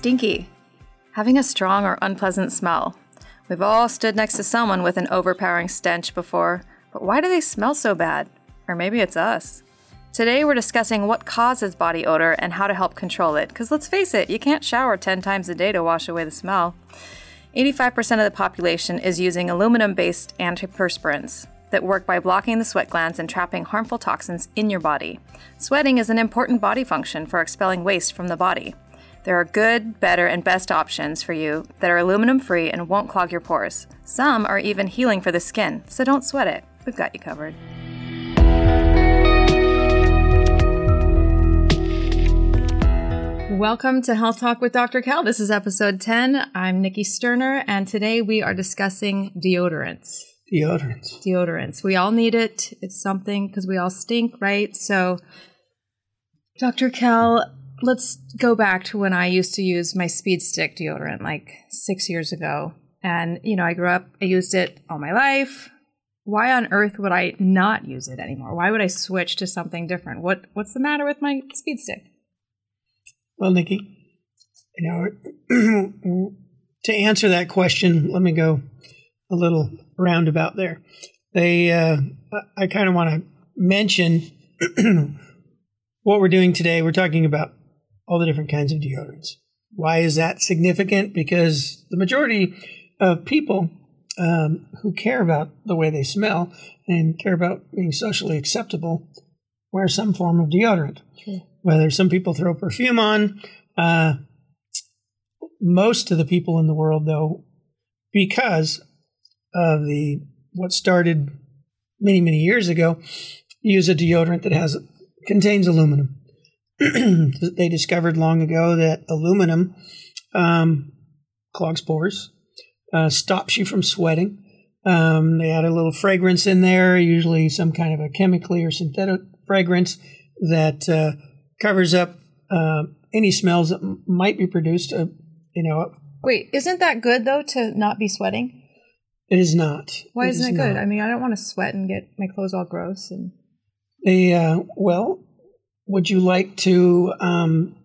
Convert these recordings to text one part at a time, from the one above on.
Stinky. Having a strong or unpleasant smell. We've all stood next to someone with an overpowering stench before, but why do they smell so bad? Or maybe it's us. Today we're discussing what causes body odor and how to help control it, because let's face it, you can't shower 10 times a day to wash away the smell. 85% of the population is using aluminum based antiperspirants that work by blocking the sweat glands and trapping harmful toxins in your body. Sweating is an important body function for expelling waste from the body. There are good, better, and best options for you that are aluminum free and won't clog your pores. Some are even healing for the skin, so don't sweat it. We've got you covered. Welcome to Health Talk with Dr. Cal. This is episode 10. I'm Nikki Sterner, and today we are discussing deodorants. Deodorants. Deodorants. We all need it. It's something because we all stink, right? So, Dr. Cal, let's go back to when I used to use my speed stick deodorant like six years ago. And, you know, I grew up, I used it all my life. Why on earth would I not use it anymore? Why would I switch to something different? What What's the matter with my speed stick? Well, Nikki, you know, to answer that question, let me go a little roundabout there. They, uh, I kind of want to mention what we're doing today. We're talking about all the different kinds of deodorants. Why is that significant? Because the majority of people um, who care about the way they smell and care about being socially acceptable wear some form of deodorant. Sure whether some people throw perfume on. Uh, most of the people in the world, though, because of the what started many many years ago, use a deodorant that has contains aluminum. they discovered long ago that aluminum um, clogs pores, uh, stops you from sweating. Um, they add a little fragrance in there, usually some kind of a chemically or synthetic fragrance that uh, covers up uh, any smells that m- might be produced. Uh, you know, Wait, isn't that good though to not be sweating? it is not. Why It isn't is it good? not. I mean, I don't want to sweat and get my clothes all gross and They, uh, well, would you like to um,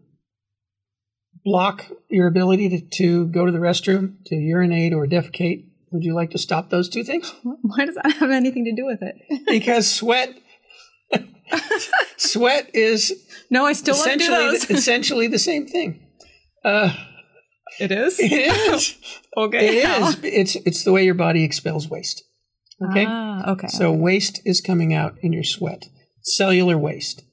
block your ability to, to go to the restroom, to urinate or defecate? Would you like to stop those two things? why does that have anything to do with it? Because sweat, sweat is no, I still want to do essentially those. essentially the same thing. Uh, it is. it is. okay. It is. It's it's the way your body expels waste. Okay. Ah, okay. So waste is coming out in your sweat, cellular waste.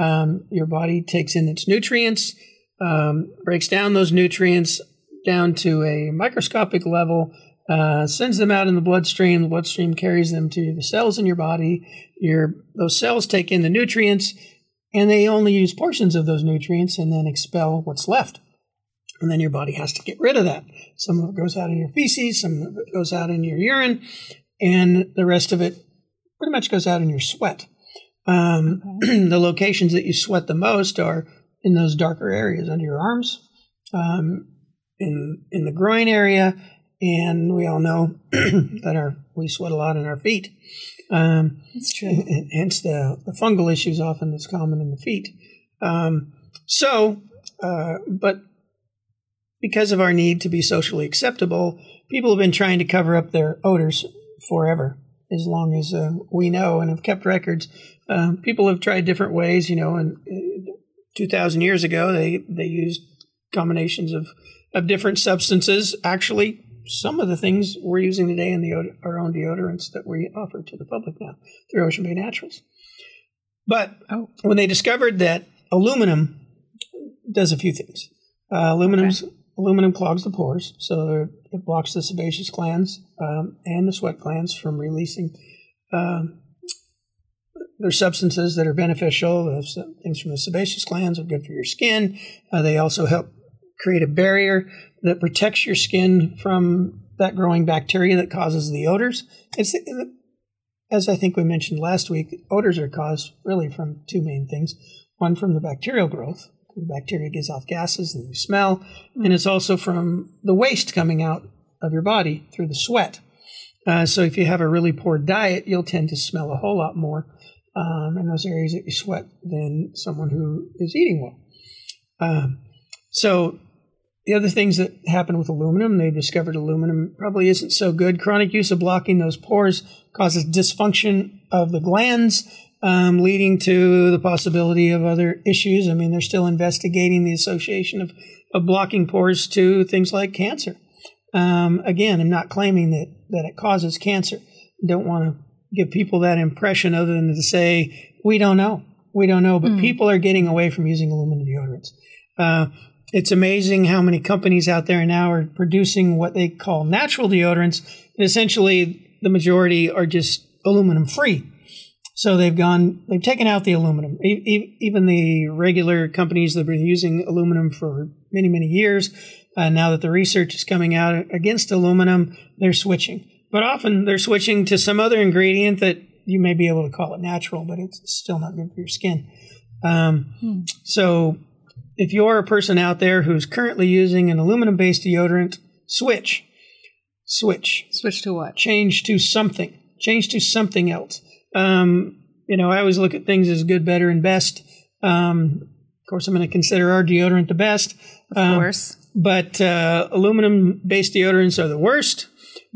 Um, your body takes in its nutrients, um, breaks down those nutrients down to a microscopic level, uh, sends them out in the bloodstream. The bloodstream carries them to the cells in your body. Your those cells take in the nutrients, and they only use portions of those nutrients and then expel what's left. And then your body has to get rid of that. Some of it goes out in your feces, some of it goes out in your urine, and the rest of it pretty much goes out in your sweat. Um, the locations that you sweat the most are in those darker areas under your arms, um, in in the groin area, and we all know that our we sweat a lot in our feet. Um, That's true. and- and hence the, the fungal issues often that's common in the feet. Um, so, uh, but because of our need to be socially acceptable, people have been trying to cover up their odors forever, as long as uh, we know and have kept records. Um, people have tried different ways, you know, and uh, 2,000 years ago, they, they used combinations of, of different substances. Actually, some of the things we're using today in the our own deodorants that we offer to the public now through Ocean Bay Naturals. But Oh. when they discovered that aluminum does a few things, uh, aluminum's aluminum clogs the pores, so it blocks the sebaceous glands um, and the sweat glands from releasing um, their substances that are beneficial. Things from the sebaceous glands are good for your skin. Uh, they also help create a barrier that protects your skin from that growing bacteria that causes the odors. It's as I think we mentioned last week, odors are caused really from two main things. One from the bacterial growth. The bacteria gives off gases and you smell, and it's also from the waste coming out of your body through the sweat. Uh, so if you have a really poor diet, you'll tend to smell a whole lot more um, in those areas that you sweat than someone who is eating well. Um, so the other things that happen with aluminum, they discovered aluminum probably isn't so good. Chronic use of blocking those pores causes dysfunction of the glands, um, leading to the possibility of other issues. I mean, they're still investigating the association of, of blocking pores to things like cancer. Um, again, I'm not claiming that, that it causes cancer. I don't want to give people that impression other than to say, we don't know. We don't know, but mm. people are getting away from using aluminum deodorants. Uh, it's amazing how many companies out there now are producing what they call natural deodorants. And essentially, the majority are just aluminum free. So they've gone, they've taken out the aluminum. Even the regular companies that have been using aluminum for many, many years, uh, now that the research is coming out against aluminum, they're switching. But often they're switching to some other ingredient that you may be able to call it natural, but it's still not good for your skin. Um, hmm. So if you're a person out there who's currently using an aluminum based deodorant, switch. Switch. Switch to what? Change to something. Change to something else. Um, you know, I always look at things as good, better, and best. Um, of course, I'm going to consider our deodorant the best. Of um, course. But uh, aluminum based deodorants are the worst,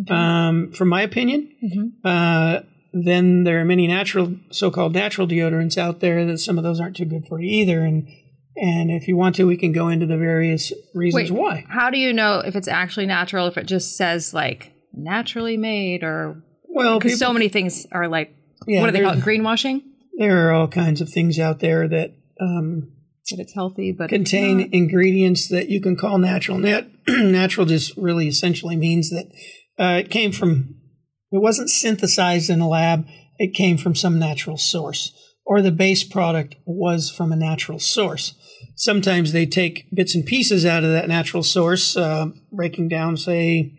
mm-hmm. um, from my opinion. Mm-hmm. Uh, then there are many natural, so called natural deodorants out there that some of those aren't too good for you either. And and if you want to, we can go into the various reasons Wait, why. How do you know if it's actually natural, if it just says like naturally made or well, because so many things are like yeah, what do they call it? Greenwashing. There are all kinds of things out there that um, that it's healthy, but contain ingredients that you can call natural. Nat- natural just really essentially means that uh, it came from. It wasn't synthesized in a lab. It came from some natural source, or the base product was from a natural source sometimes they take bits and pieces out of that natural source, uh, breaking down, say,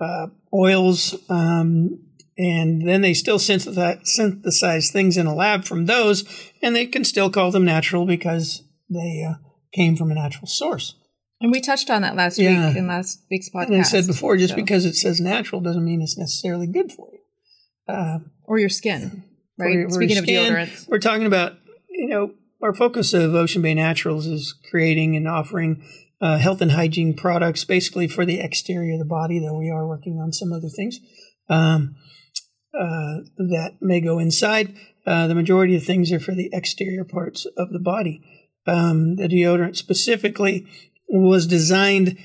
uh, oils, um, and then they still synthesize, things in a lab from those, and they can still call them natural because they uh, came from a natural source. And we touched on that last yeah. week in last week's podcast. And I said before, just so. because it says natural doesn't mean it's necessarily good for you. Uh, or your skin, right? Your, Speaking of skin, deodorants. We're talking about, you know, our focus of Ocean Bay Naturals is creating and offering uh, health and hygiene products basically for the exterior of the body, though we are working on some other things um, uh, that may go inside. Uh, the majority of things are for the exterior parts of the body. Um, the deodorant specifically was designed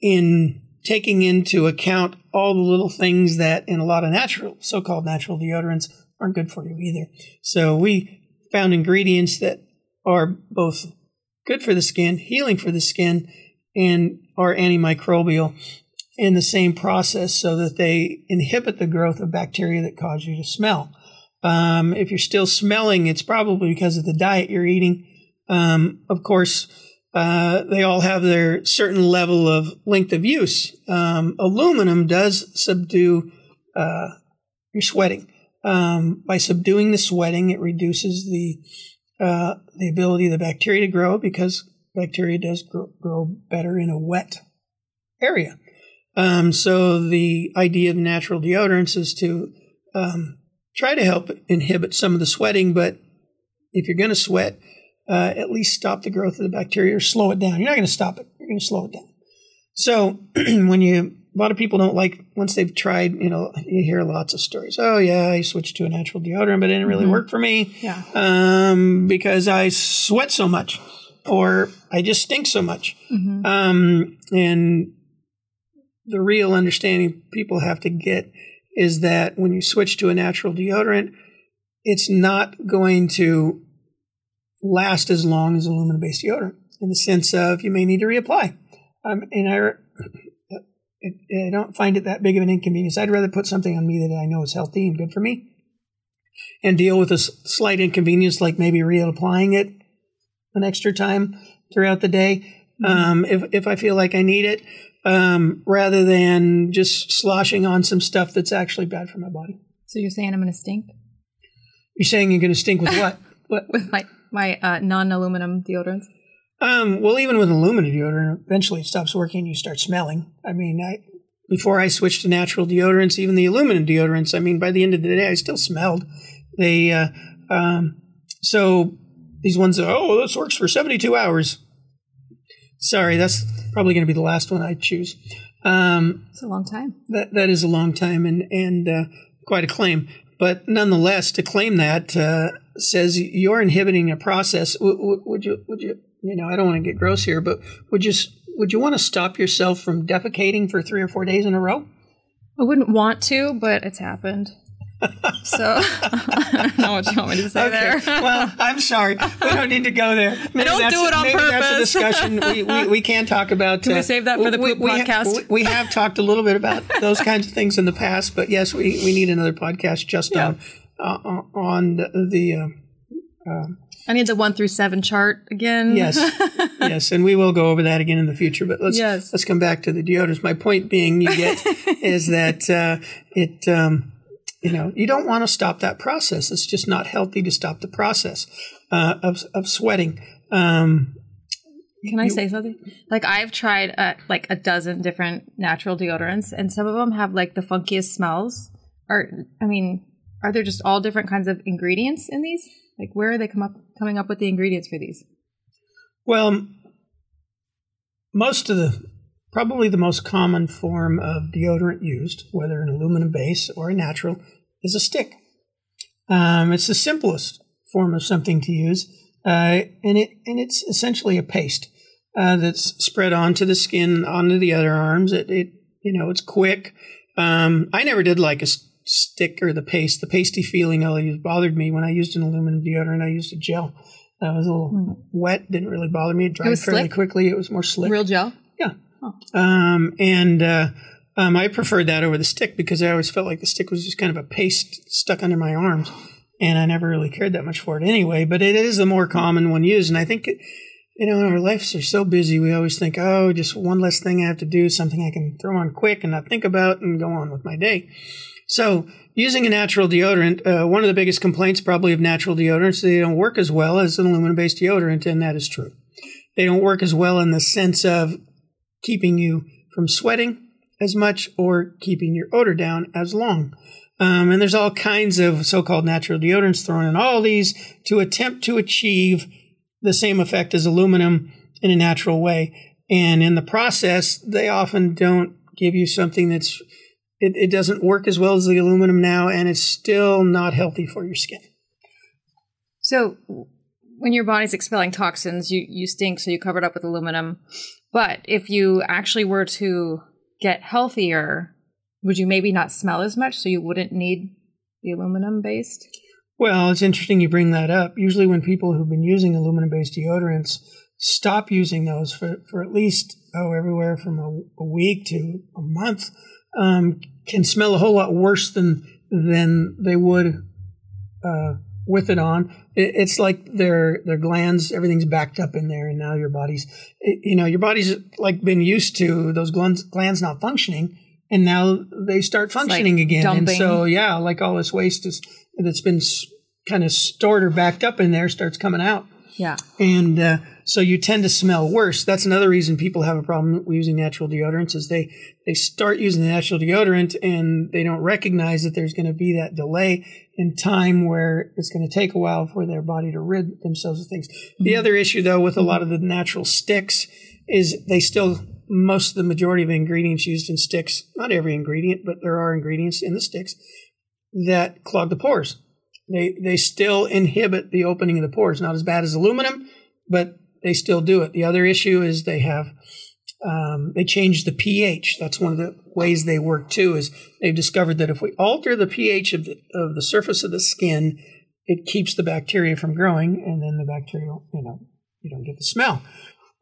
in taking into account all the little things that in a lot of natural, so called natural deodorants, aren't good for you either. So we found ingredients that are both good for the skin, healing for the skin, and are antimicrobial in the same process so that they inhibit the growth of bacteria that cause you to smell. Um, if you're still smelling, it's probably because of the diet you're eating. Um, of course, uh, they all have their certain level of length of use. Um, aluminum does subdue uh, your sweating. Um, by subduing the sweating, it reduces the uh, the ability of the bacteria to grow because bacteria does grow, grow better in a wet area. Um, so the idea of natural deodorants is to um, try to help inhibit some of the sweating, but if you're going to sweat, uh, at least stop the growth of the bacteria or slow it down. You're not going to stop it; you're going to slow it down. So when you a lot of people don't like once they've tried, you know, you hear lots of stories. Oh yeah, I switched to a natural deodorant, but it didn't really mm-hmm. work for me. Yeah. Um, because I sweat so much or I just stink so much. Mm-hmm. Um, and the real understanding people have to get is that when you switch to a natural deodorant, it's not going to last as long as aluminum based deodorant in the sense of you may need to reapply. Um, and I I don't find it that big of an inconvenience. I'd rather put something on me that I know is healthy and good for me and deal with a slight inconvenience like maybe reapplying it an extra time throughout the day mm-hmm. um, if, if I feel like I need it um, rather than just sloshing on some stuff that's actually bad for my body. So you're saying I'm going to stink? You're saying you're going to stink with what? what? With my, my uh, non aluminum deodorants? Um, well, even with aluminum deodorant, eventually it stops working. and You start smelling. I mean, I before I switched to natural deodorants, even the aluminum deodorants. I mean, by the end of the day, I still smelled. They uh, um, so these ones. Oh, this works for seventy two hours. sorry, that's probably going to be the last one I choose. Um, it's a long time. That that is a long time and and uh, quite a claim. But nonetheless, to claim that uh, says you're inhibiting a process. W- w- would you? Would you? You know, I don't want to get gross here, but would you? Would you want to stop yourself from defecating for three or four days in a row? I wouldn't want to, but it's happened. So I don't know what you want me to say okay. there. well, I'm sorry. We don't need to go there. Maybe don't do it on maybe purpose. That's a discussion we, we, we can talk about. Can uh, we save that for the we, podcast? Ha- we have talked a little bit about those kinds of things in the past, but yes, we, we need another podcast just yeah. on uh, on the. the uh, uh I need the one through seven chart again. Yes, yes, and we will go over that again in the future. But let's yes. let's come back to the deodorants. My point being, you get is that uh, it. Um, you know, you don't want to stop that process. It's just not healthy to stop the process uh, of of sweating. Um, Can I you, say something? Like I've tried uh, like a dozen different natural deodorants, and some of them have like the funkiest smells. Or I mean, are there just all different kinds of ingredients in these? Like where are they come up coming up with the ingredients for these? Well, most of the probably the most common form of deodorant used, whether an aluminum base or a natural, is a stick. Um, it's the simplest form of something to use, uh, and it and it's essentially a paste uh, that's spread onto the skin, onto the other arms. It, it you know it's quick. Um, I never did like a stick or the paste. The pasty feeling always bothered me when I used an aluminum deodorant. I used a gel. That was a little mm. wet. Didn't really bother me. It dried it fairly slick? quickly. It was more slick. Real gel. Um, and uh, um, I preferred that over the stick because I always felt like the stick was just kind of a paste stuck under my arms, and I never really cared that much for it anyway. But it is the more common one used, and I think. You know, our lives are so busy. We always think, oh, just one less thing I have to do, something I can throw on quick and not think about and go on with my day. So, using a natural deodorant, uh, one of the biggest complaints probably of natural deodorants, is they don't work as well as an aluminum based deodorant, and that is true. They don't work as well in the sense of keeping you from sweating as much or keeping your odor down as long. Um, and there's all kinds of so called natural deodorants thrown in all these to attempt to achieve the same effect as aluminum in a natural way. And in the process, they often don't give you something that's, it, it doesn't work as well as the aluminum now, and it's still not healthy for your skin. So, when your body's expelling toxins, you, you stink, so you cover it up with aluminum. But if you actually were to get healthier, would you maybe not smell as much so you wouldn't need the aluminum based? Well, it's interesting you bring that up. Usually, when people who've been using aluminum based deodorants stop using those for, for at least, oh, everywhere from a, a week to a month, um, can smell a whole lot worse than, than they would uh, with it on. It, it's like their their glands, everything's backed up in there, and now your body's, it, you know, your body's like been used to those glands glands not functioning, and now they start functioning like again. Dumping. And so, yeah, like all this waste is that's been kind of stored or backed up in there starts coming out. Yeah, and uh, so you tend to smell worse. That's another reason people have a problem using natural deodorants is they they start using the natural deodorant and they don't recognize that there's going to be that delay in time where it's going to take a while for their body to rid themselves of things. Mm-hmm. The other issue though with a lot of the natural sticks is they still most of the majority of ingredients used in sticks, not every ingredient, but there are ingredients in the sticks that clog the pores. They they still inhibit the opening of the pores. Not as bad as aluminum, but they still do it. The other issue is they have um, they change the pH. That's one of the ways they work too. Is they've discovered that if we alter the pH of the, of the surface of the skin, it keeps the bacteria from growing, and then the bacteria, you know, you don't get the smell,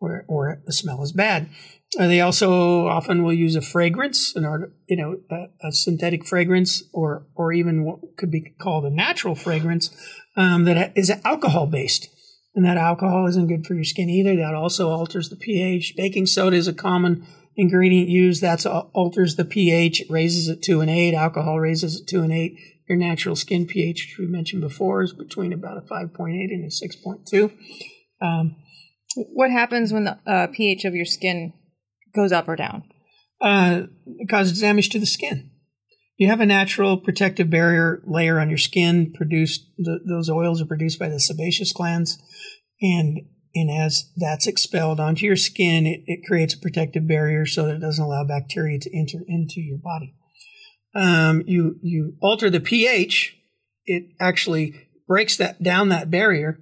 or or the smell is bad. They also often will use a fragrance, an art, you know, a, a, synthetic fragrance, or or even what could be called a natural fragrance um, that is alcohol based and that alcohol isn't good for your skin either. That also alters the pH. Baking soda is a common ingredient used. That alters the pH. It raises it to an eight. Alcohol raises it to an eight. Your natural skin pH, which we mentioned before, is between about a 5.8 and a 6.2. Um, what happens when the uh, pH of your skin goes up or down? Uh, it causes damage to the skin you have a natural protective barrier layer on your skin produced the, those oils are produced by the sebaceous glands and and as that's expelled onto your skin, it, it creates a protective barrier so that it doesn't allow bacteria to enter into your body. Um, you you alter the pH, it actually breaks that down that barrier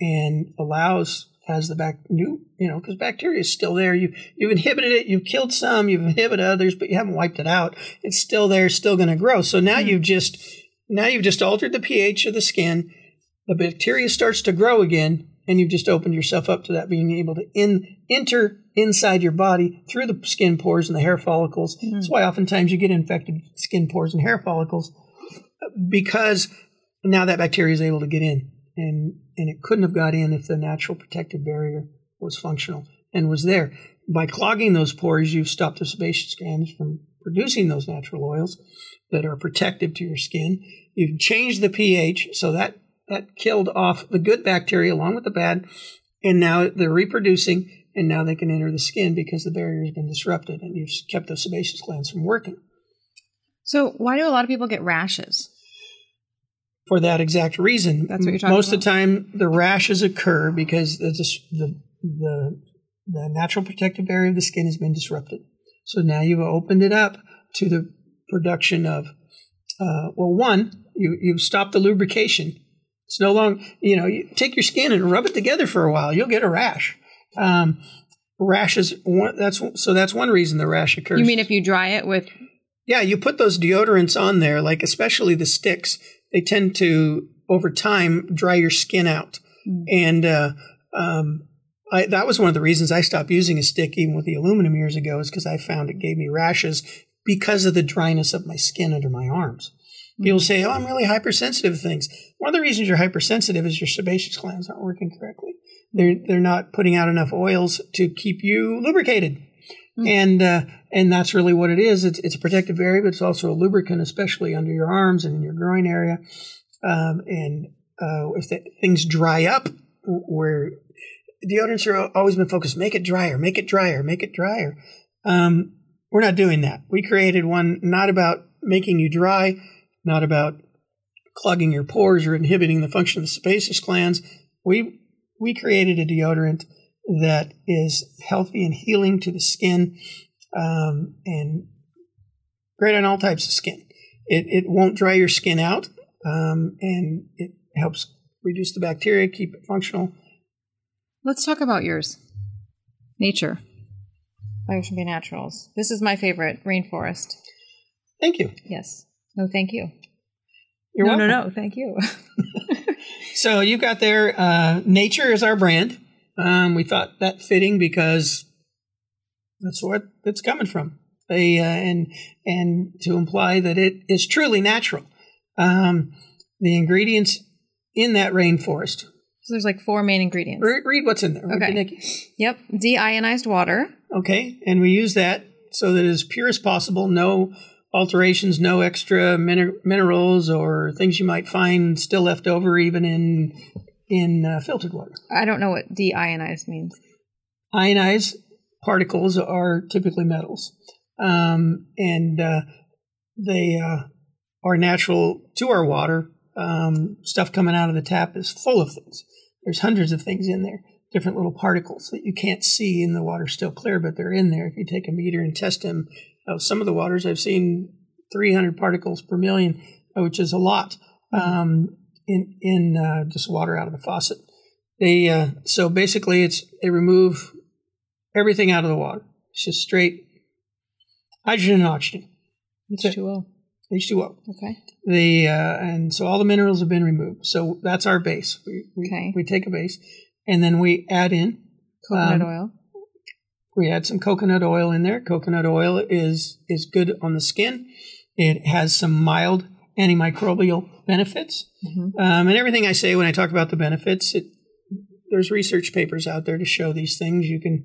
and allows as the back new you know because bacteria is still there. You you've inhibited it. You've killed some. You've inhibited others but you haven't wiped it out. It's still there still going to grow. So now mm-hmm. you've just now you've just altered the pH of the skin. The bacteria starts to grow again and you've just opened yourself up to that being able to in, enter inside your body through the skin pores and the hair follicles. Mm-hmm. That's why oftentimes you get infected skin pores and hair follicles because now that bacteria is able to get in, and and it couldn't have got in if the natural protective barrier was functional and was there. By clogging those pores, you've stopped the sebaceous glands from producing those natural oils that are protective to your skin. You've changed the pH so that that killed off the good bacteria along with the bad, and now they're reproducing, and now they can enter the skin because the barrier has been disrupted, and you've kept the sebaceous glands from working. So, why do a lot of people get rashes? For that exact reason. That's what you're talking Most about? of the time, the rashes occur because the, the, the, the natural protective barrier of the skin has been disrupted. So now you've opened it up to the production of, uh, well, one, you, you've stopped the lubrication it's no longer, you know, you take your skin and rub it together for a while, you'll get a rash. Um, rashes, that's so that's one reason the rash occurs. You mean if you dry it with? Yeah, you put those deodorants on there, like especially the sticks. They tend to over time dry your skin out, mm. and uh, um, I, that was one of the reasons I stopped using a stick even with the aluminum years ago, is because I found it gave me rashes because of the dryness of my skin under my arms. People say, "Oh, I'm really hypersensitive to things." One of the reasons you're hypersensitive is your sebaceous glands aren't working correctly. They're they're not putting out enough oils to keep you lubricated, mm-hmm. and uh, and that's really what it is. It's it's a protective barrier, but it's also a lubricant, especially under your arms and in your groin area. Um, and uh, if things dry up, where deodorants are always been focused, make it drier, make it drier, make it drier. Um, we're not doing that. We created one not about making you dry not about clogging your pores or inhibiting the function of the sebaceous glands. We we created a deodorant that is healthy and healing to the skin um, and great on all types of skin. It, it won't dry your skin out um, and it helps reduce the bacteria, keep it functional. Let's talk about yours. Nature by Ocean Bay Naturals. This is my favorite rainforest. Thank you. Yes. No, thank you. You're no, welcome. no, no, thank you. so you've got there, uh, nature is our brand. Um, we thought that fitting because that's what it's coming from. They, uh, and and to imply that it is truly natural. Um, the ingredients in that rainforest. So there's like four main ingredients. Read, read what's in there. Okay. Nikki. Yep. Deionized water. Okay, and we use that so that as pure as possible. No alterations, no extra min- minerals or things you might find still left over even in in uh, filtered water. I don't know what deionized means. Ionized particles are typically metals, um, and uh, they uh, are natural to our water. Um, stuff coming out of the tap is full of things. There's hundreds of things in there, different little particles that you can't see in the water still clear, but they're in there. If you take a meter and test them uh, some of the waters I've seen 300 particles per million, uh, which is a lot um, in in uh, just water out of the faucet. They uh, so basically it's they remove everything out of the water. It's just straight hydrogen and oxygen. H2O. H2O. Okay. The uh, and so all the minerals have been removed. So that's our base. We we, okay. we take a base, and then we add in coconut um, oil. We add some coconut oil in there. Coconut oil is is good on the skin. It has some mild antimicrobial benefits. Mm-hmm. Um, and everything I say when I talk about the benefits, it, there's research papers out there to show these things. You can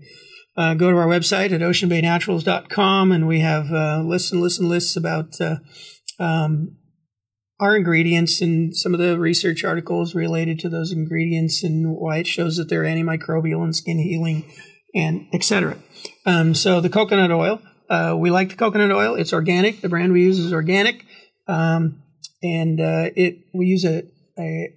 uh, go to our website at oceanbaynaturals.com, and we have uh, lists and lists and lists about uh, um, our ingredients and some of the research articles related to those ingredients and why it shows that they're antimicrobial and skin healing and etc. Um, so the coconut oil, uh, we like the coconut oil. It's organic. The brand we use is organic, um, and uh, it we use a, a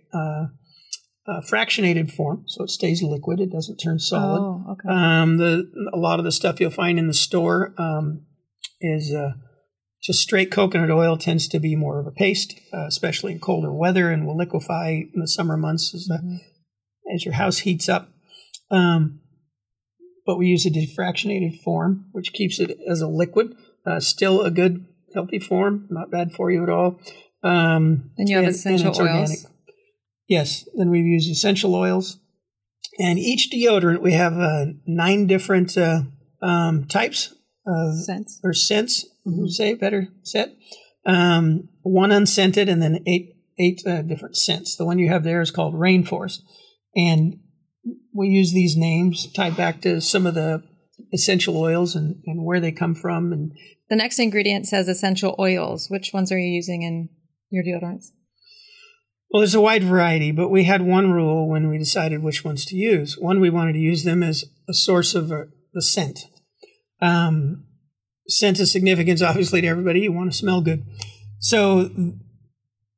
uh, fractionated form, so it stays liquid. It doesn't turn solid. Oh, okay. Um, the a lot of the stuff you'll find in the store um, is uh, just straight coconut oil. Tends to be more of a paste, uh, especially in colder weather, and will liquefy in the summer months as, Mm-hmm. as your house heats up. Um, but we use a defractionated form, which keeps it as a liquid. Uh, still a good, healthy form, not bad for you at all. Um, And you have essential it's oils. organic. Yes, then we've used essential oils. And each deodorant, we have uh, nine different uh, um, types of Sense. or scents. You say better said? Um, one unscented, and then eight eight uh, different scents. The one you have there is called Rainforest, and we use these names tied back to some of the essential oils and, and where they come from. And The next ingredient says essential oils. Which ones are you using in your deodorants? Well, there's a wide variety, but we had one rule when we decided which ones to use. One, we wanted to use them as a source of a, the scent. Um, scent is significance, obviously, to everybody. You want to smell good. So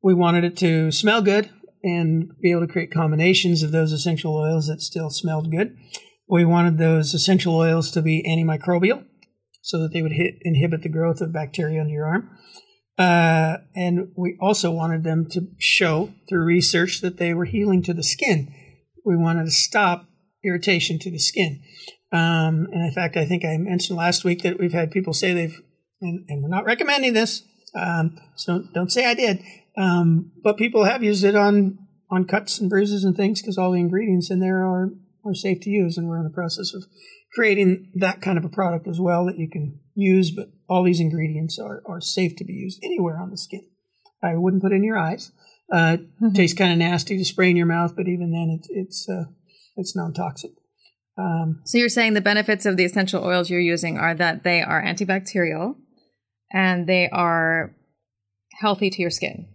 we wanted it to smell good and be able to create combinations of those essential oils that still smelled good. We wanted those essential oils to be antimicrobial so that they would hit, inhibit the growth of bacteria under your arm. Uh, and we also wanted them to show through research that they were healing to the skin. We wanted to stop irritation to the skin. Um, and in fact, I think I mentioned last week that we've had people say they've, and, and we're not recommending this, um, so don't say I did, um, but people have used it on on cuts and bruises and things because all the ingredients in there are are safe to use, and we're in the process of creating that kind of a product as well that you can use. But all these ingredients are are safe to be used anywhere on the skin. I wouldn't put it in your eyes. Uh, Tastes kind of nasty to spray in your mouth, but even then, it's it's uh, it's non toxic. Um, So you're saying the benefits of the essential oils you're using are that they are antibacterial and they are healthy to your skin.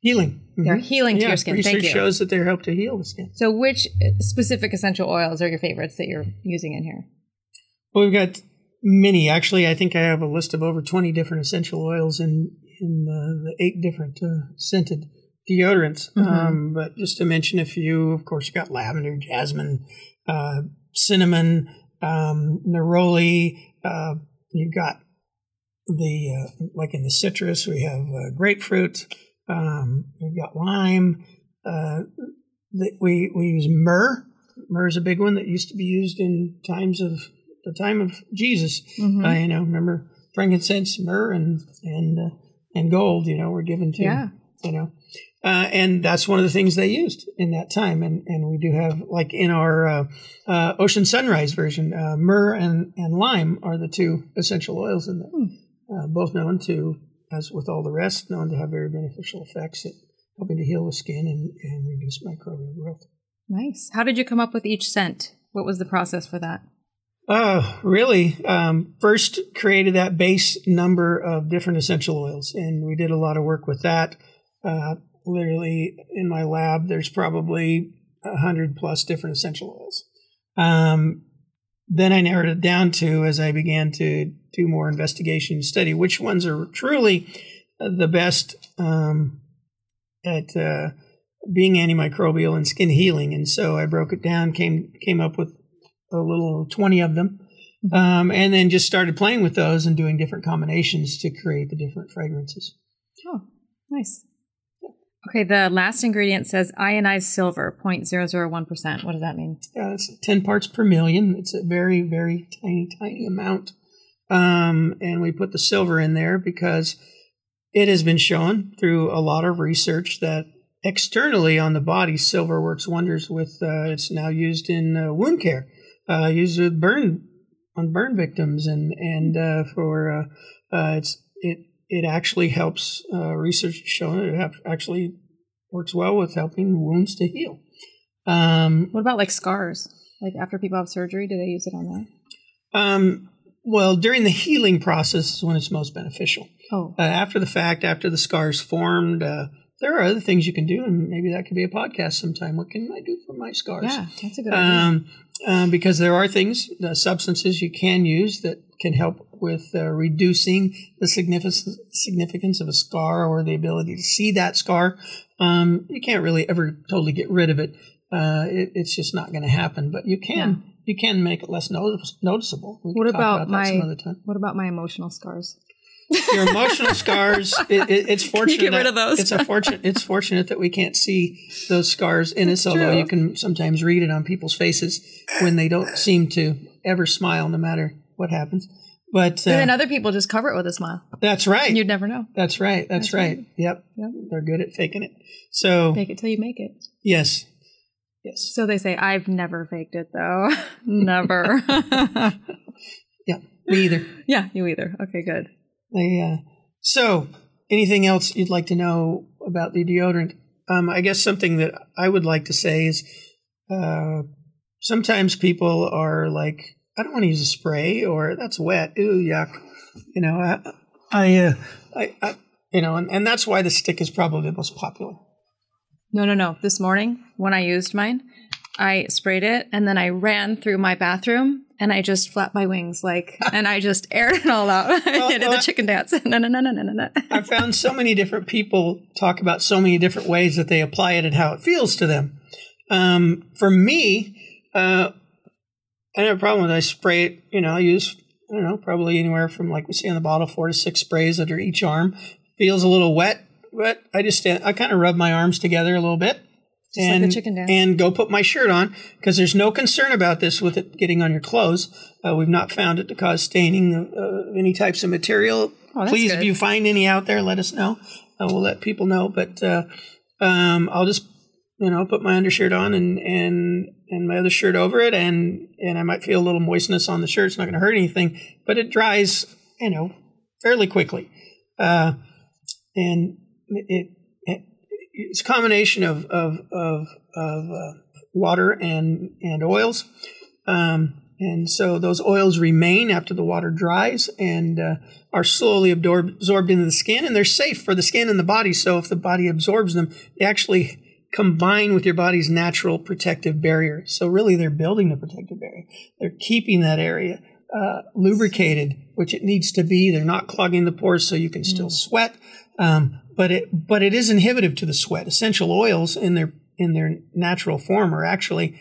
healing. They're Mhm. healing to your skin. Research Thank you. shows that they help to heal the skin. So which specific essential oils are your favorites that you're using in here? Well, we've got many. Actually, I think I have a list of over 20 different essential oils in, in uh, the eight different uh, scented deodorants. Mhm. Um, but just to mention a few, of course, you got lavender, jasmine, uh, cinnamon, um, neroli. Uh, you've got the, uh, like in the citrus, we have uh, grapefruit. Um, we've got lime. Uh, we, we use myrrh. Myrrh is a big one that used to be used in times of the time of Jesus. Mm-hmm. Uh, you know, remember frankincense, myrrh, and and uh, and gold. You know, were given to Yeah. you know, uh, and that's one of the things they used in that time. And and we do have like in our uh, uh, Ocean Sunrise version, uh, myrrh and and lime are the two essential oils in there, uh, both known to, as with all the rest, known to have very beneficial effects at helping to heal the skin and, and reduce microbial growth. Nice. How did you come up with each scent? What was the process for that? Oh, really? Um, first created that base number of different essential oils, and we did a lot of work with that. Uh, literally, in my lab, there's probably a hundred plus different essential oils. Um, then I narrowed it down to, as I began to do more investigation and study, which ones are truly uh, the best um, at uh, being antimicrobial and skin healing. And so I broke it down, came came up with a little 20 of them, um, and then just started playing with those and doing different combinations to create the different fragrances. Oh, nice. Okay, the last ingredient says ionized silver, 0.001%. What does that mean? Uh, it's 10 parts per million. It's a very, very tiny, tiny amount. Um, and we put the silver in there because it has been shown through a lot of research that externally on the body, silver works wonders with, uh, it's now used in uh, wound care, uh, used with burn, on burn victims and, and, uh, for, uh, uh, it's, it, it actually helps, uh, research has shown it actually works well with helping wounds to heal. Um, What about like scars? Like after people have surgery, do they use it on that? Um, well, during the healing process is when it's most beneficial. Oh, Uh, after the fact, after the scars formed, uh, there are other things you can do, and maybe that could be a podcast sometime. What can I do for my scars? yeah, that's a good idea. Um, um, because there are things, the substances you can use that can help with uh, reducing the significance significance of a scar or the ability to see that scar. Um, you can't really ever totally get rid of it, uh, it, it's just not going to happen. But you can you can make it less notice, noticeable. We What talk about, my some other time. what about my emotional scars? Your emotional scars. It, it, it's fortunate. get rid of those? It's a fortunate. It's fortunate that we can't see those scars in us. Although you can sometimes read it on people's faces when they don't seem to ever smile, no matter what happens. But And then uh, other people just cover it with a smile. that's right. You'd never know. That's right. That's, That's right. right. Yep. Yep. They're good at faking it. So Fake it till you make it. yes, yes, So they say, I've never faked it though. never. yeah. Me either. yeah, you either. Okay, good. Uh, so, anything else you'd like to know about the deodorant? Um, I guess something that I would like to say is uh, sometimes people are like, I don't want to use a spray or that's wet. Ooh, yuck. You know, I, I, uh, I, I you know, and, and that's why the stick is probably the most popular. No, no, no. This morning when I used mine, I sprayed it and then I ran through my bathroom and I just flapped my wings like, and I just aired it all out. I did well, the chicken dance. No, no, no, no, no, no, no. I've found so many different people talk about so many different ways that they apply it and how it feels to them. Um, for me, uh, I have a problem with it. I spray it, you know, I use, I don't know, probably anywhere from like we see on the bottle, four to six sprays under each arm. Feels a little wet, but I just stand, I kind of rub my arms together a little bit. Just like and, chicken dance. and go put my shirt on because there's no concern about this with it getting on your clothes. Uh, we've not found it to cause staining of uh, any types of material. Oh, Please, good. if you find any out there, let us know. Uh, we'll let people know. But uh, um, I'll just you know put my undershirt on and and and my other shirt over it, and and I might feel a little moistness on the shirt. It's not going to hurt anything, but it dries you know fairly quickly. Uh, and it it's a combination of of of, of uh, water and and oils, um, and so those oils remain after the water dries and uh, are slowly absorb, absorbed into the skin, and they're safe for the skin and the body. So if the body absorbs them, they actually combine with your body's natural protective barrier. So really, they're building the protective barrier. They're keeping that area uh, lubricated, which it needs to be. They're not clogging the pores, so you can still sweat. Um, but it but it is inhibitive to the sweat. Essential oils in their in their natural form are actually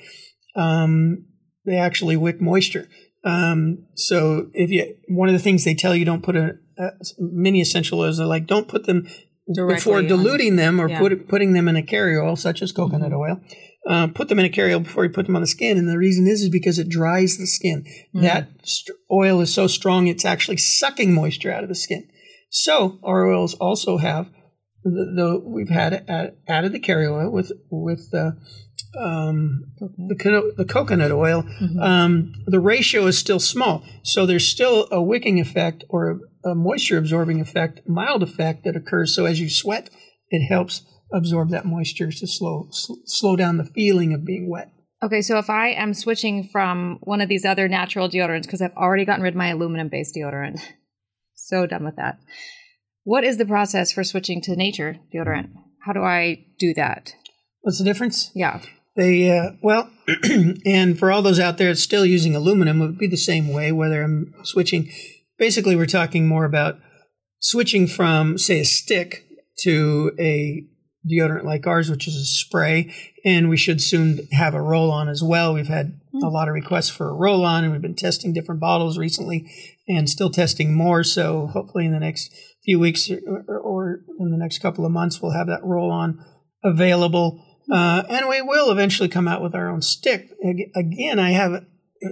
um, they actually wick moisture. Um, so if you one of the things they tell you don't put a, a many essential oils are like don't put them Directly before on- diluting them or yeah. put, putting them in a carrier oil such as coconut oil. Uh, put them in a carrier oil before you put them on the skin, and the reason is is because it dries the skin. That st- oil is so strong it's actually sucking moisture out of the skin. So our oils also have the, the we've had add, added the carrier oil with with the um, the, the coconut oil. Um, the ratio is still small, so there's still a wicking effect or a, a moisture absorbing effect, mild effect that occurs. So as you sweat, it helps absorb that moisture to slow sl- slow down the feeling of being wet. Okay, so if I am switching from one of these other natural deodorants, because I've already gotten rid of my aluminum based deodorant, so done with that. What is the process for switching to nature deodorant? How do I do that? What's the difference? Yeah. They uh, well, and for all those out there still using aluminum, it would be the same way. Whether I'm switching, basically, we're talking more about switching from, say, a stick to a deodorant like ours, which is a spray, and we should soon have a roll-on as well. We've had a lot of requests for a roll-on, and we've been testing different bottles recently, and still testing more. So hopefully, in the next few weeks or, or, or in the next couple of months, we'll have that roll-on available. Uh, and we will eventually come out with our own stick. Again, I have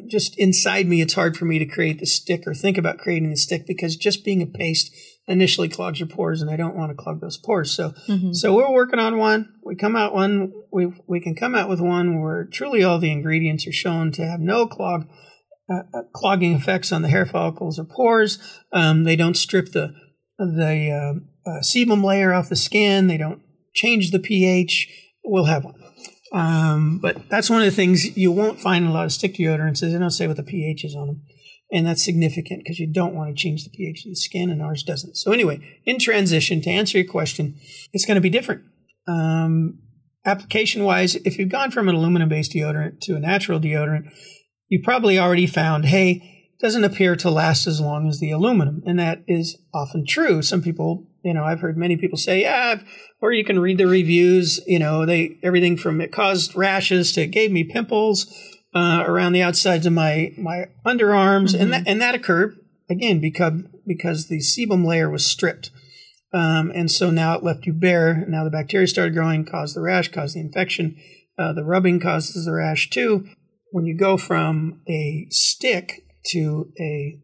just inside me, it's hard for me to create the stick or think about creating the stick because just being a paste initially clogs your pores, and I don't want to clog those pores. So, so we're working on one. We come out one. We we can come out with one where truly all the ingredients are shown to have no clog uh, uh, clogging effects on the hair follicles or pores. Um, they don't strip the the uh, uh, sebum layer off the skin. They don't change the pH. We'll have one. Um, but that's one of the things you won't find in a lot of stick deodorants is they don't say what the pH is on them. And that's significant because you don't want to change the pH of the skin, and ours doesn't. So, anyway, in transition, to answer your question, it's going to be different. Um, application wise, if you've gone from an aluminum based deodorant to a natural deodorant, you probably already found, hey, doesn't appear to last as long as the aluminum, and that is often true. Some people, you know, I've heard many people say, yeah, or you can read the reviews. You know, they everything from it caused rashes to it gave me pimples uh, around the outsides of my my underarms, mm-hmm. and that and that occurred again because because the sebum layer was stripped. Um, and so now it left you bare. Now the bacteria started growing, caused the rash, caused the infection. Uh, the rubbing causes the rash too. When you go from a stick to a,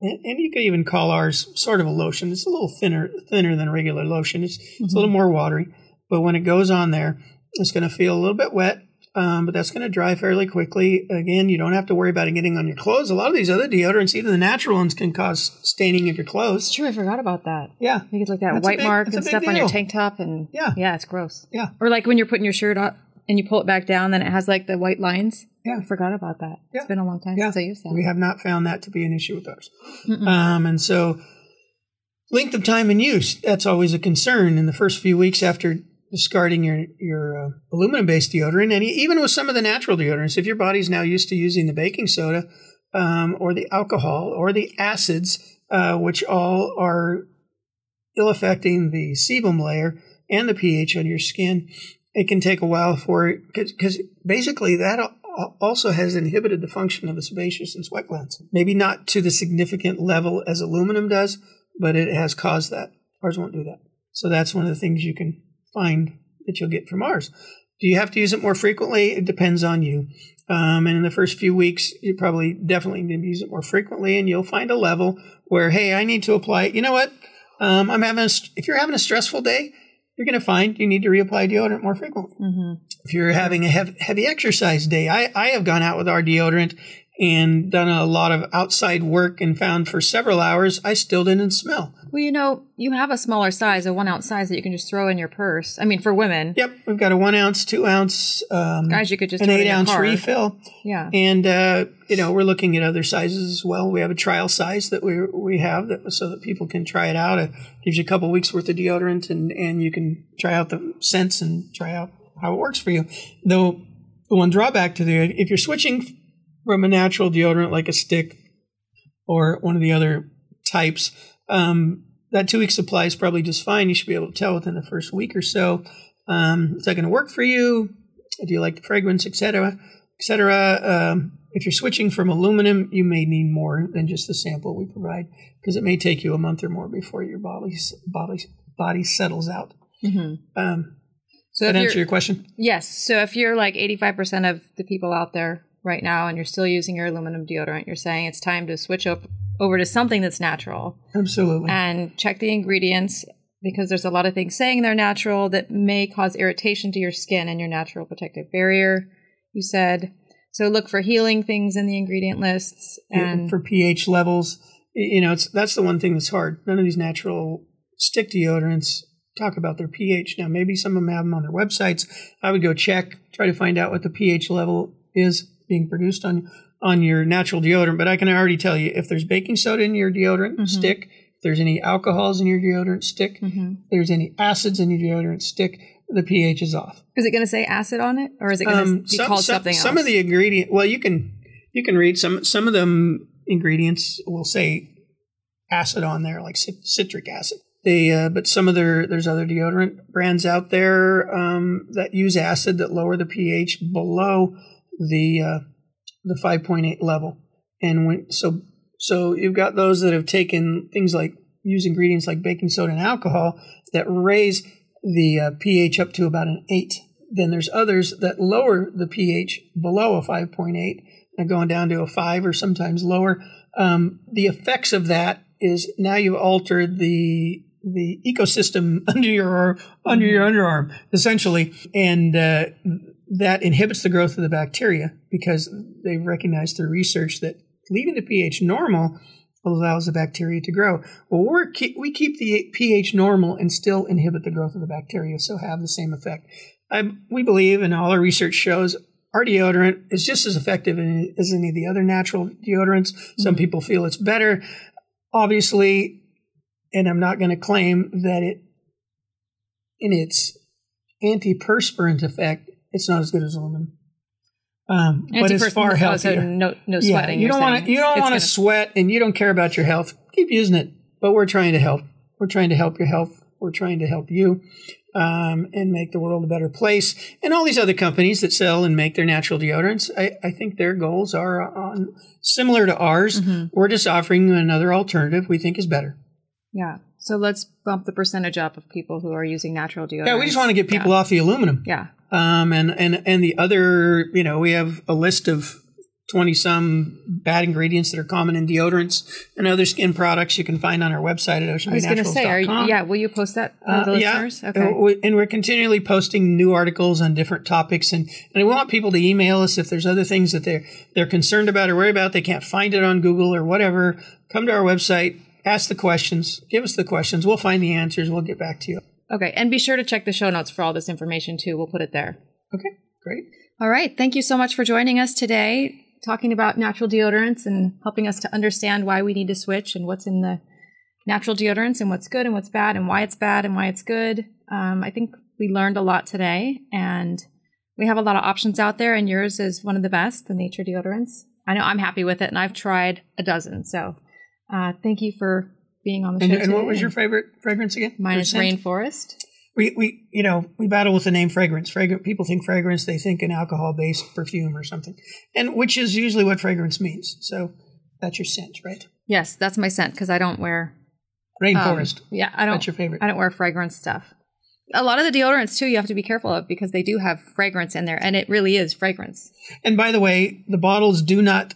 and you could even call ours sort of a lotion. It's a little thinner, thinner than regular lotion. It's, mm-hmm. it's a little mm-hmm. more watery, but when it goes on there, it's going to feel a little bit wet um, but that's going to dry fairly quickly. Again, you don't have to worry about it getting on your clothes. A lot of these other deodorants, even the natural ones, can cause staining of your clothes. It's true. I forgot about that. Yeah, you get like that that's white big, mark and stuff on your tank top, and yeah, yeah, it's gross. Yeah, or like when you're putting your shirt up and you pull it back down, then it has like the white lines. Yeah, I forgot about that. Yeah. It's been a long time yeah. since I used that. We have not found that to be an issue with ours. Um, and so length of time in use that's always a concern in the first few weeks after discarding your your uh, aluminum based deodorant, and even with some of the natural deodorants, if your body's now used to using the baking soda um, or the alcohol or the acids, uh, which all are ill affecting the sebum layer and the pH on your skin, it can take a while for it because basically that also has inhibited the function of the sebaceous and sweat glands. Maybe not to the significant level as aluminum does, but it has caused that. Ours won't do that. So that's one of the things you can find that you'll get from ours. Do you have to use it more frequently? It depends on you. Um, and in the first few weeks, you probably definitely need to use it more frequently, and you'll find a level where, hey, I need to apply it. You know what? Um, I'm having a, if you're having a stressful day, you're going to find you need to reapply deodorant more frequently. Mm-hmm. If you're having a heavy, heavy exercise day, I, I have gone out with our deodorant and done a lot of outside work and found for several hours I still didn't smell. Well, you know, you have a smaller size, a one ounce size that you can just throw in your purse. I mean, for women. Yep, we've got a one ounce, two ounce, um, guys, you could just an eight ounce refill. Yeah, and uh, you know we're looking at other sizes as well. We have a trial size that we we have that so that people can try it out. It gives you a couple weeks worth of deodorant, and and you can try out the scents and try out how it works for you. Though the one drawback to the if you're switching from a natural deodorant like a stick or one of the other types, um, that two week supply is probably just fine. You should be able to tell within the first week or so. Um, is that going to work for you? Do you like the fragrance, et etc., etc.? Um, if you're switching from aluminum, you may need more than just the sample we provide because it may take you a month or more before your body body body settles out. Mm-hmm. Um, so that answer your question? Yes. So if you're like 85% of the people out there right now and you're still using your aluminum deodorant, you're saying it's time to switch up over to something that's natural. Absolutely. And check the ingredients because there's a lot of things saying they're natural that may cause irritation to your skin and your natural protective barrier, you said. So look for healing things in the ingredient lists and yeah, for pH levels. You know, it's that's the one thing that's hard. None of these natural stick deodorants talk about their pH. Now, maybe some of them have them on their websites. I would go check, try to find out what the pH level is being produced on on your natural deodorant. But I can already tell you if there's baking soda in your deodorant mm-hmm. stick, if there's any alcohols in your deodorant stick, mm-hmm. if there's any acids in your deodorant stick, the pH is off. Is it going to say acid on it, or is it going to um, be some, called some, something else? Some of the ingredient. Well, you can you can read some some of them ingredients will say acid on there, like citric acid. They, uh, but some of their there's other deodorant brands out there um, that use acid that lower the pH below the uh, the 5.8 level. And when so so you've got those that have taken things like use ingredients like baking soda and alcohol that raise the uh, pH up to about an 8. Then there's others that lower the pH below a 5.8 and going down to a 5 or sometimes lower. Um, the effects of that is now you've altered the the ecosystem under your under your mm-hmm. underarm essentially and uh, that inhibits the growth of the bacteria because they've recognized through research that leaving the pH normal allows the bacteria to grow. Well, we keep, we keep the pH normal and still inhibit the growth of the bacteria, so have the same effect. I, we believe, and all our research shows, our deodorant is just as effective as any of the other natural deodorants. Mm-hmm. Some people feel it's better. Obviously, and I'm not going to claim that it, in its antiperspirant effect, it's not as good as aluminum. Um, but it's far healthier. no, no sweating. you you're don't want to. You don't want to sweat, and you don't care about your health. Keep using it, but we're trying to help. We're trying to help your health. We're trying to help you, um, and make the world a better place. And all these other companies that sell and make their natural deodorants, I, I think their goals are on similar to ours. Mm-hmm. We're just offering another alternative we think is better. Yeah. So let's bump the percentage up of people who are using natural deodorant. Yeah, we just want to get people off the aluminum. Yeah. Um, and, and, and the other, you know, we have a list of 20 some bad ingredients that are common in deodorants and other skin products you can find on our website at Ocean. I was going to say, are you, yeah, will you post that for Uh, the yeah. listeners? Uh, Okay. and we're continually posting new articles on different topics, and, and we want people to email us if there's other things that they're they're concerned about or worried about. They can't find it on Google or whatever. Come to our website, ask the questions, give us the questions. We'll find the answers. We'll get back to you. Okay. And be sure to check the show notes for all this information too. We'll put it there. Okay, great. All right. Thank you so much for joining us today, talking about natural deodorants and helping us to understand why we need to switch and what's in the natural deodorants and what's good and what's bad and why it's bad and why it's good. Um, I think we learned a lot today and we have a lot of options out there, and yours is one of the best, the nature deodorants. I know I'm happy with it, and I've tried a dozen. So uh, thank you for being on the And, show. and what was your favorite fragrance again? Mine is rainforest. We, we you know we battle with the name fragrance. Fragrant people think fragrance, they think an alcohol based perfume or something, and which is usually what fragrance means. So that's your scent, right? Yes, that's my scent because I don't wear um, Rainforest. yeah, I don't. That's your favorite. I don't wear fragrance stuff. A lot of the deodorants too, you have to be careful of because they do have fragrance in there, and it really is fragrance. And by the way, the bottles do not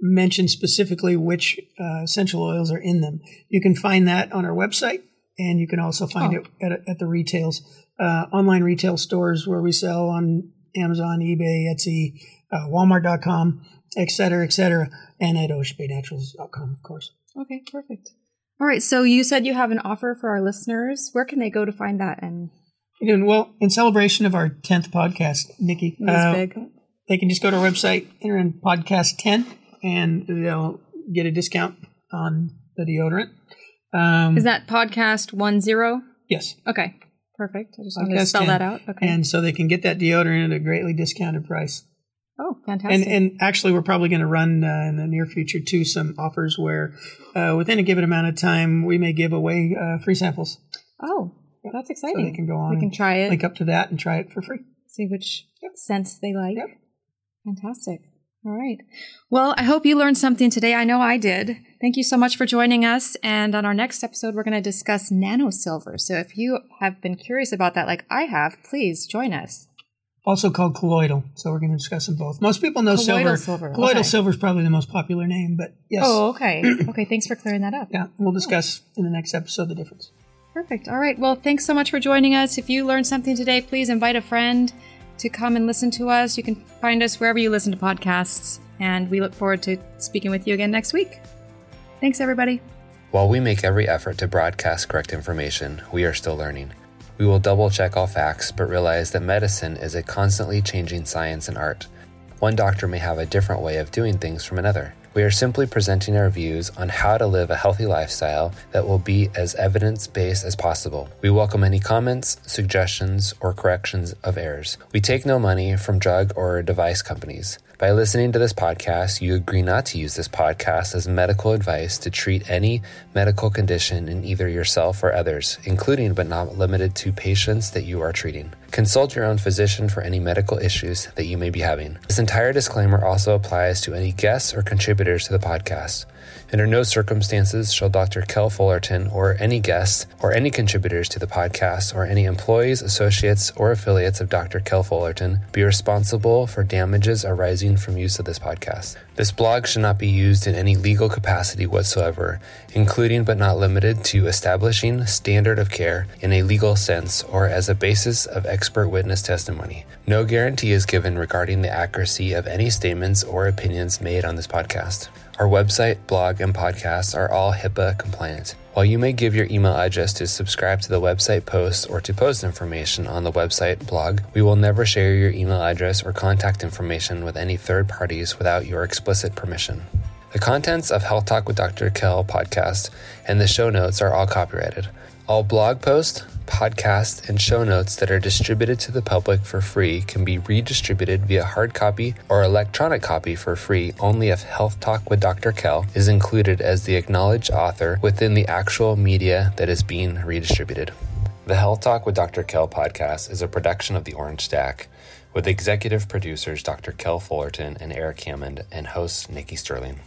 mention specifically which uh, essential oils are in them. You can find that on our website, and you can also find Oh. it at, at the retails, uh, online retail stores where we sell on Amazon, eBay, Etsy, uh, Walmart.com, et cetera, et cetera, and at oceanbaynaturals.com, of course. Okay, perfect. All right, so you said you have an offer for our listeners. Where can they go to find that? And well in celebration of our 10th podcast, Nikki. uh, big. They can just go to our website, enter in podcast 10, and they'll get a discount on the deodorant. Um, Is that podcast one zero? yes. Okay, perfect. I just wanted to spell 10. that out. Okay. And so they can get that deodorant at a greatly discounted price. oh, fantastic. And and actually, we're probably going to run uh, in the near future too some offers where, uh, within a given amount of time, we may give away uh, free samples, oh, that's exciting! so they can go on They can and try it. link up to that and try it for free. see which scents they like. Yep. Fantastic. All right. Well, I hope you learned something today. I know I did. Thank you so much for joining us. And on our next episode, we're going to discuss nanosilver. So if you have been curious about that, like I have, please join us. Also called colloidal. So we're going to discuss them both. Most people know Colloidal silver. silver, Colloidal okay. silver is probably the most popular name, but yes. Oh, okay. okay. Thanks for clearing that up. Yeah, we'll discuss in the next episode the difference. Perfect. All right. Well, thanks so much for joining us. If you learned something today, please invite a friend to come and listen to us. You can find us wherever you listen to podcasts. And we look forward to speaking with you again next week. Thanks, everybody. While we make every effort to broadcast correct information, we are still learning. We will double check all facts, but realize that medicine is a constantly changing science and art. One doctor may have a different way of doing things from another. We are simply presenting our views on how to live a healthy lifestyle that will be as evidence based as possible. We welcome any comments, suggestions, or corrections of errors. We take no money from drug or device companies. By listening to this podcast, you agree not to use this podcast as medical advice to treat any medical condition in either yourself or others, including but not limited to patients that you are treating. Consult your own physician for any medical issues that you may be having. This entire disclaimer also applies to any guests or contributors to the podcast. Under no circumstances shall Dr. Kel Fullerton or any guests or any contributors to the podcast or any employees, associates, or affiliates of Dr. Kel Fullerton be responsible for damages arising from use of this podcast. This blog should not be used in any legal capacity whatsoever, including but not limited to establishing standard of care in a legal sense or as a basis of expert witness testimony. No guarantee is given regarding the accuracy of any statements or opinions made on this podcast. Our website, blog, and podcasts are all HIPAA compliant. While you may give your email address to subscribe to the website posts or to post information on the website blog, we will never share your email address or contact information with any third parties without your explicit permission. The contents of Health Talk with Dr. Kell podcast and the show notes are all copyrighted. All blog posts, podcast, and show notes that are distributed to the public for free can be redistributed via hard copy or electronic copy for free only if Health Talk with Dr. Kell is included as the acknowledged author within the actual media that is being redistributed. The Health Talk with Dr. Kell podcast is a production of the Orange Stack with executive producers Dr. Kell Fullerton and Eric Hammond and host Nikki Sterling.